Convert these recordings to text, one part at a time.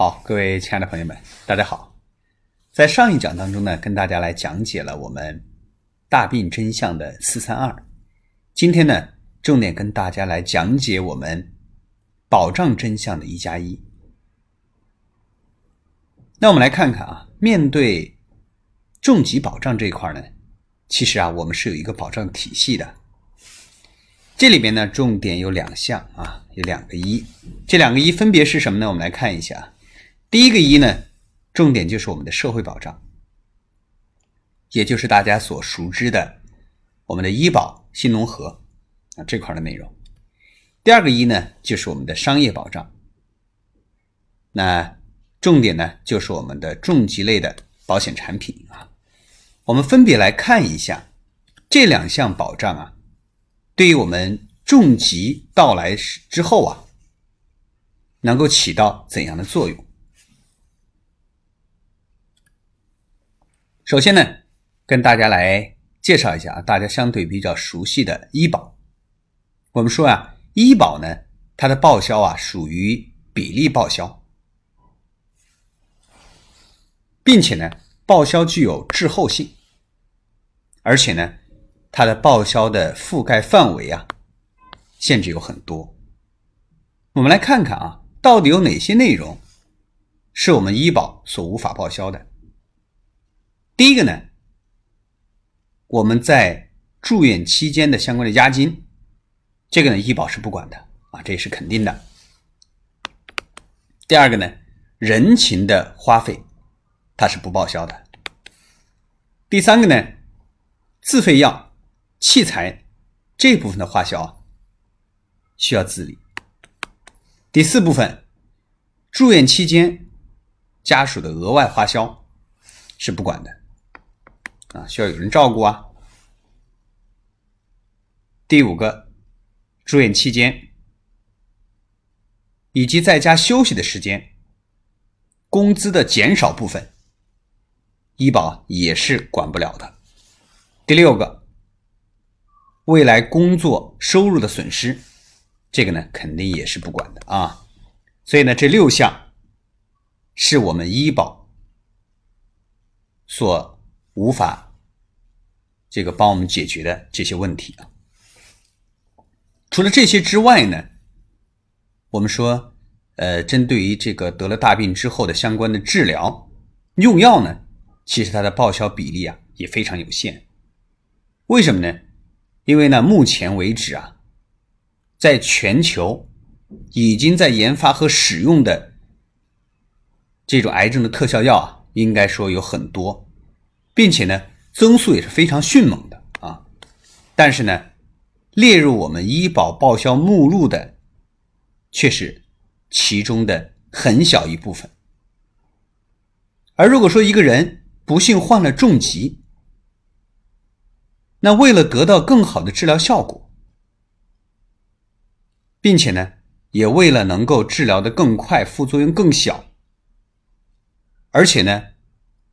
好，各位亲爱的朋友们，大家好。在上一讲当中呢，跟大家来讲解了我们大病真相的四三二。今天呢，重点跟大家来讲解我们保障真相的一加一。那我们来看看啊，面对重疾保障这一块呢，其实啊，我们是有一个保障体系的。这里边呢，重点有两项啊，有两个一，这两个一分别是什么呢？我们来看一下。第一个一呢，重点就是我们的社会保障，也就是大家所熟知的我们的医保、新农合啊这块的内容。第二个一呢，就是我们的商业保障。那重点呢，就是我们的重疾类的保险产品啊。我们分别来看一下这两项保障啊。对于我们重疾到来之后啊，能够起到怎样的作用？首先呢，跟大家来介绍一下啊，大家相对比较熟悉的医保。我们说啊，医保呢，它的报销啊属于比例报销，并且呢，报销具有滞后性，而且呢。它的报销的覆盖范围啊，限制有很多。我们来看看啊，到底有哪些内容是我们医保所无法报销的？第一个呢，我们在住院期间的相关的押金，这个呢医保是不管的啊，这也是肯定的。第二个呢，人情的花费，它是不报销的。第三个呢，自费药。器材这部分的花销，需要自理。第四部分，住院期间家属的额外花销是不管的，啊，需要有人照顾啊。第五个，住院期间以及在家休息的时间，工资的减少部分，医保也是管不了的。第六个。未来工作收入的损失，这个呢肯定也是不管的啊。所以呢，这六项是我们医保所无法这个帮我们解决的这些问题啊。除了这些之外呢，我们说，呃，针对于这个得了大病之后的相关的治疗用药呢，其实它的报销比例啊也非常有限。为什么呢？因为呢，目前为止啊，在全球已经在研发和使用的这种癌症的特效药啊，应该说有很多，并且呢，增速也是非常迅猛的啊。但是呢，列入我们医保报销目录的，却是其中的很小一部分。而如果说一个人不幸患了重疾，那为了得到更好的治疗效果，并且呢，也为了能够治疗的更快、副作用更小，而且呢，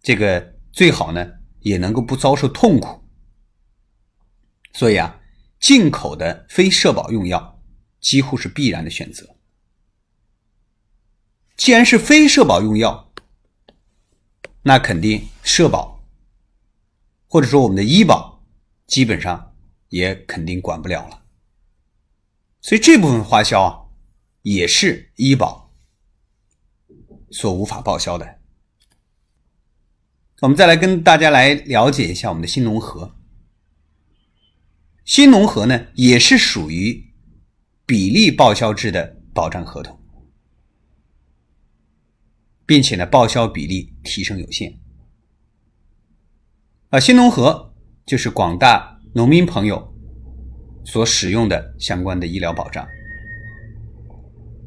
这个最好呢也能够不遭受痛苦，所以啊，进口的非社保用药几乎是必然的选择。既然是非社保用药，那肯定社保或者说我们的医保。基本上也肯定管不了了，所以这部分花销啊，也是医保所无法报销的。我们再来跟大家来了解一下我们的新农合。新农合呢，也是属于比例报销制的保障合同，并且呢，报销比例提升有限。啊，新农合。就是广大农民朋友所使用的相关的医疗保障，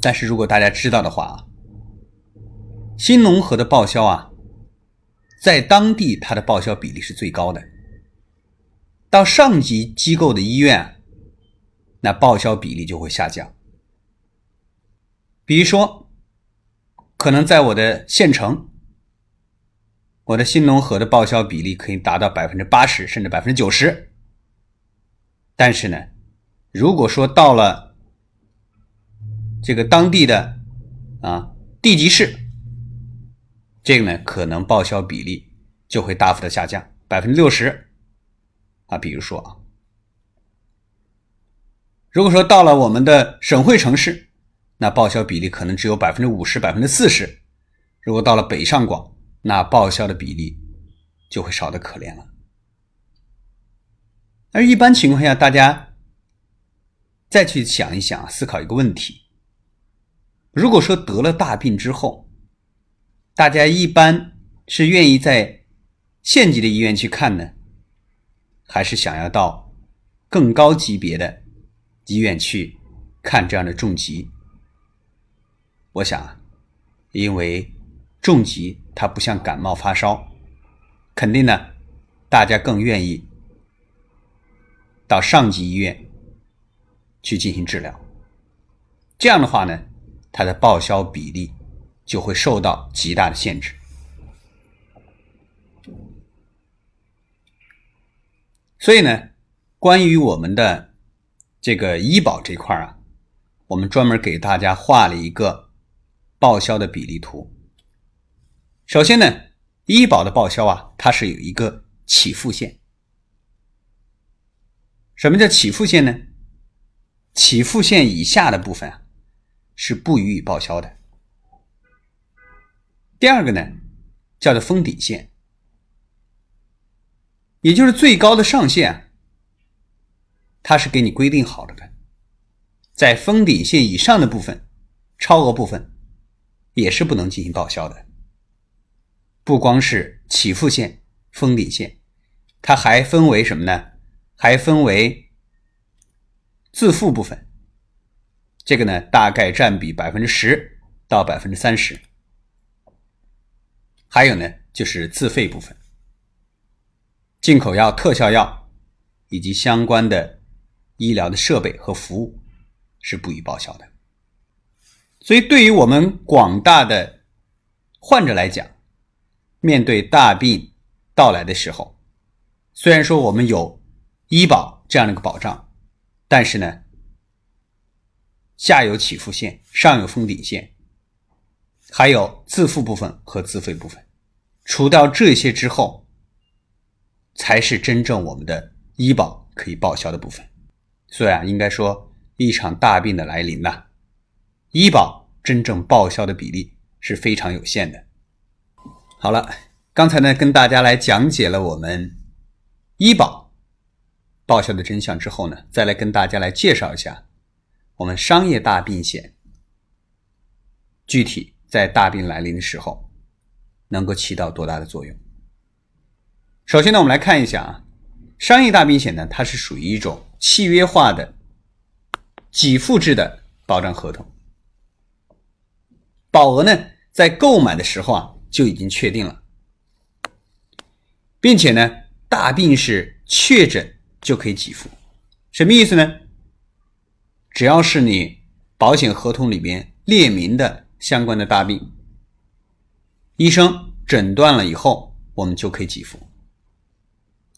但是如果大家知道的话啊，新农合的报销啊，在当地它的报销比例是最高的，到上级机构的医院，那报销比例就会下降。比如说，可能在我的县城。我的新农合的报销比例可以达到百分之八十甚至百分之九十，但是呢，如果说到了这个当地的啊地级市这个呢可能报销比例就会大幅的下降，百分之六十啊。比如说啊，如果说到了我们的省会城市，那报销比例可能只有百分之五十、百分之四十；如果到了北上广，那报销的比例就会少的可怜了。而一般情况下，大家再去想一想，思考一个问题：如果说得了大病之后，大家一般是愿意在县级的医院去看呢，还是想要到更高级别的医院去看这样的重疾？我想啊，因为重疾它不像感冒发烧，肯定呢，大家更愿意到上级医院去进行治疗。这样的话呢，它的报销比例。就会受到极大的限制，所以呢，关于我们的这个医保这块啊，我们专门给大家画了一个报销的比例图。首先呢，医保的报销啊，它是有一个起付线。什么叫起付线呢？起付线以下的部分啊，是不予以报销的。第二个呢，叫做封顶线，也就是最高的上限，它是给你规定好了的，在封顶线以上的部分，超额部分也是不能进行报销的。不光是起付线、封顶线，它还分为什么呢？还分为自付部分，这个呢大概占比百分之十到百分之三十。还有呢，就是自费部分，进口药、特效药以及相关的医疗的设备和服务是不予报销的。所以，对于我们广大的患者来讲，面对大病到来的时候，虽然说我们有医保这样的一个保障，但是呢，下有起付线，上有封顶线。还有自付部分和自费部分，除掉这些之后，才是真正我们的医保可以报销的部分。所以啊，应该说一场大病的来临呐，医保真正报销的比例是非常有限的。好了，刚才呢跟大家来讲解了我们医保报销的真相之后呢，再来跟大家来介绍一下我们商业大病险具体。在大病来临的时候，能够起到多大的作用？首先呢，我们来看一下啊，商业大病险呢，它是属于一种契约化的给付制的保障合同，保额呢在购买的时候啊就已经确定了，并且呢，大病是确诊就可以给付，什么意思呢？只要是你保险合同里边列明的。相关的大病，医生诊断了以后，我们就可以给付。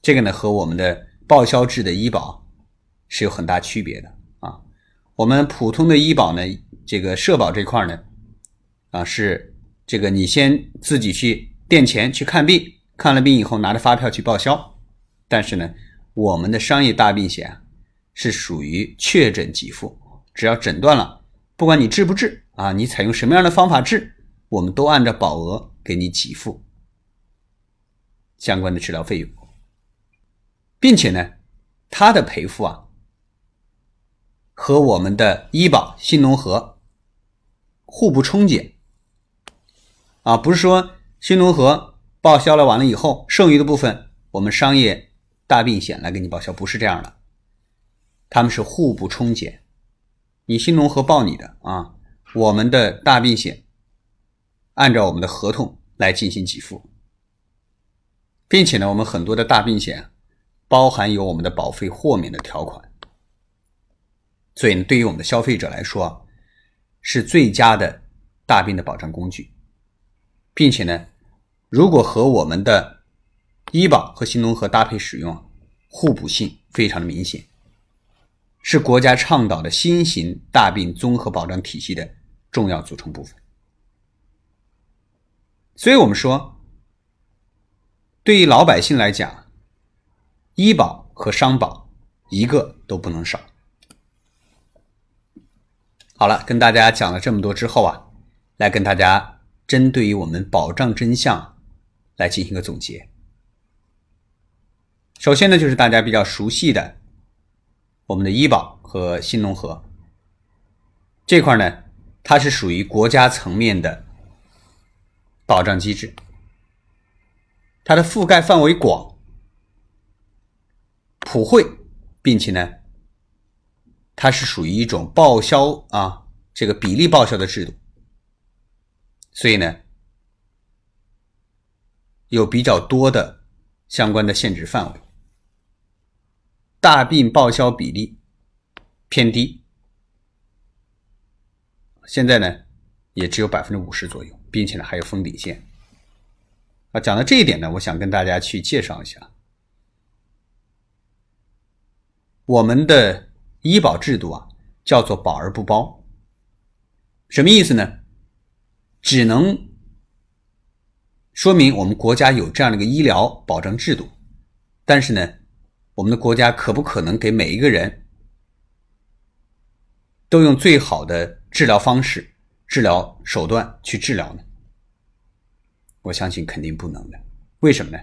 这个呢，和我们的报销制的医保是有很大区别的啊。我们普通的医保呢，这个社保这块呢，啊是这个你先自己去垫钱去看病，看了病以后拿着发票去报销。但是呢，我们的商业大病险啊是属于确诊给付，只要诊断了，不管你治不治。啊，你采用什么样的方法治，我们都按照保额给你给付相关的治疗费用，并且呢，它的赔付啊，和我们的医保、新农合互不冲减啊，不是说新农合报销了完了以后，剩余的部分我们商业大病险来给你报销，不是这样的，他们是互不冲减，你新农合报你的啊。我们的大病险按照我们的合同来进行给付，并且呢，我们很多的大病险包含有我们的保费豁免的条款，所以对于我们的消费者来说，是最佳的大病的保障工具，并且呢，如果和我们的医保和新农合搭配使用，互补性非常的明显，是国家倡导的新型大病综合保障体系的。重要组成部分，所以我们说，对于老百姓来讲，医保和商保一个都不能少。好了，跟大家讲了这么多之后啊，来跟大家针对于我们保障真相来进行个总结。首先呢，就是大家比较熟悉的我们的医保和新农合这块呢，它是属于国家层面的保障机制，它的覆盖范围广、普惠，并且呢，它是属于一种报销啊，这个比例报销的制度，所以呢，有比较多的相关的限制范围。大病报销比例偏低，现在呢也只有百分之五十左右，并且呢还有封顶线。啊，讲到这一点呢，我想跟大家去介绍一下，我们的医保制度啊叫做保而不包，什么意思呢？只能说明我们国家有这样的一个医疗保障制度，但是呢。我们的国家可不可能给每一个人都用最好的治疗方式、治疗手段去治疗呢？我相信肯定不能的。为什么呢？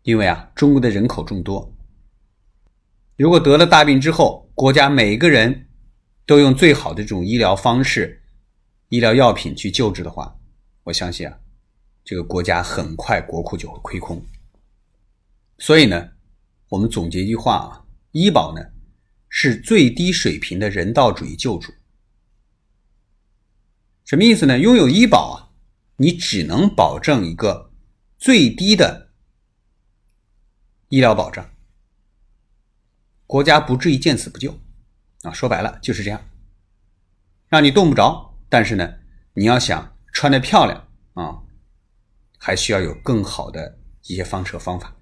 因为啊，中国的人口众多，如果得了大病之后，国家每一个人都用最好的这种医疗方式、医疗药品去救治的话，我相信啊，这个国家很快国库就会亏空。所以呢，我们总结一句话啊，医保呢是最低水平的人道主义救助。什么意思呢？拥有医保啊，你只能保证一个最低的医疗保障，国家不至于见死不救啊。说白了就是这样，让你动不着，但是呢，你要想穿的漂亮啊，还需要有更好的一些方式和方法。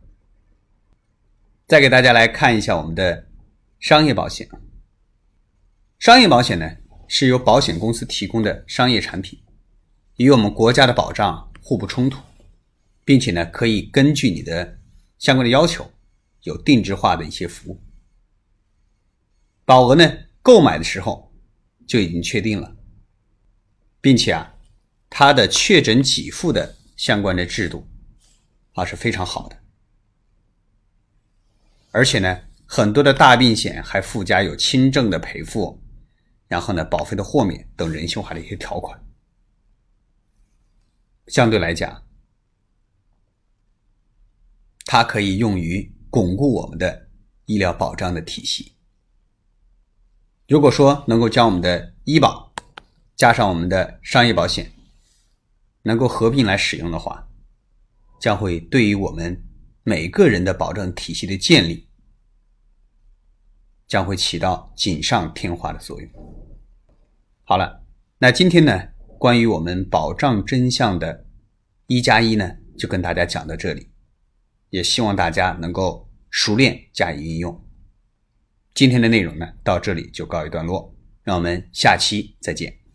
再给大家来看一下我们的商业保险。商业保险呢，是由保险公司提供的商业产品，与我们国家的保障互不冲突，并且呢，可以根据你的相关的要求，有定制化的一些服务。保额呢，购买的时候就已经确定了，并且啊，它的确诊给付的相关的制度啊是非常好的。而且呢，很多的大病险还附加有轻症的赔付，然后呢，保费的豁免等人性化的一些条款。相对来讲，它可以用于巩固我们的医疗保障的体系。如果说能够将我们的医保加上我们的商业保险，能够合并来使用的话，将会对于我们每个人的保障体系的建立。将会起到锦上添花的作用。好了，那今天呢，关于我们保障真相的“一加一”呢，就跟大家讲到这里，也希望大家能够熟练加以运用。今天的内容呢，到这里就告一段落，让我们下期再见。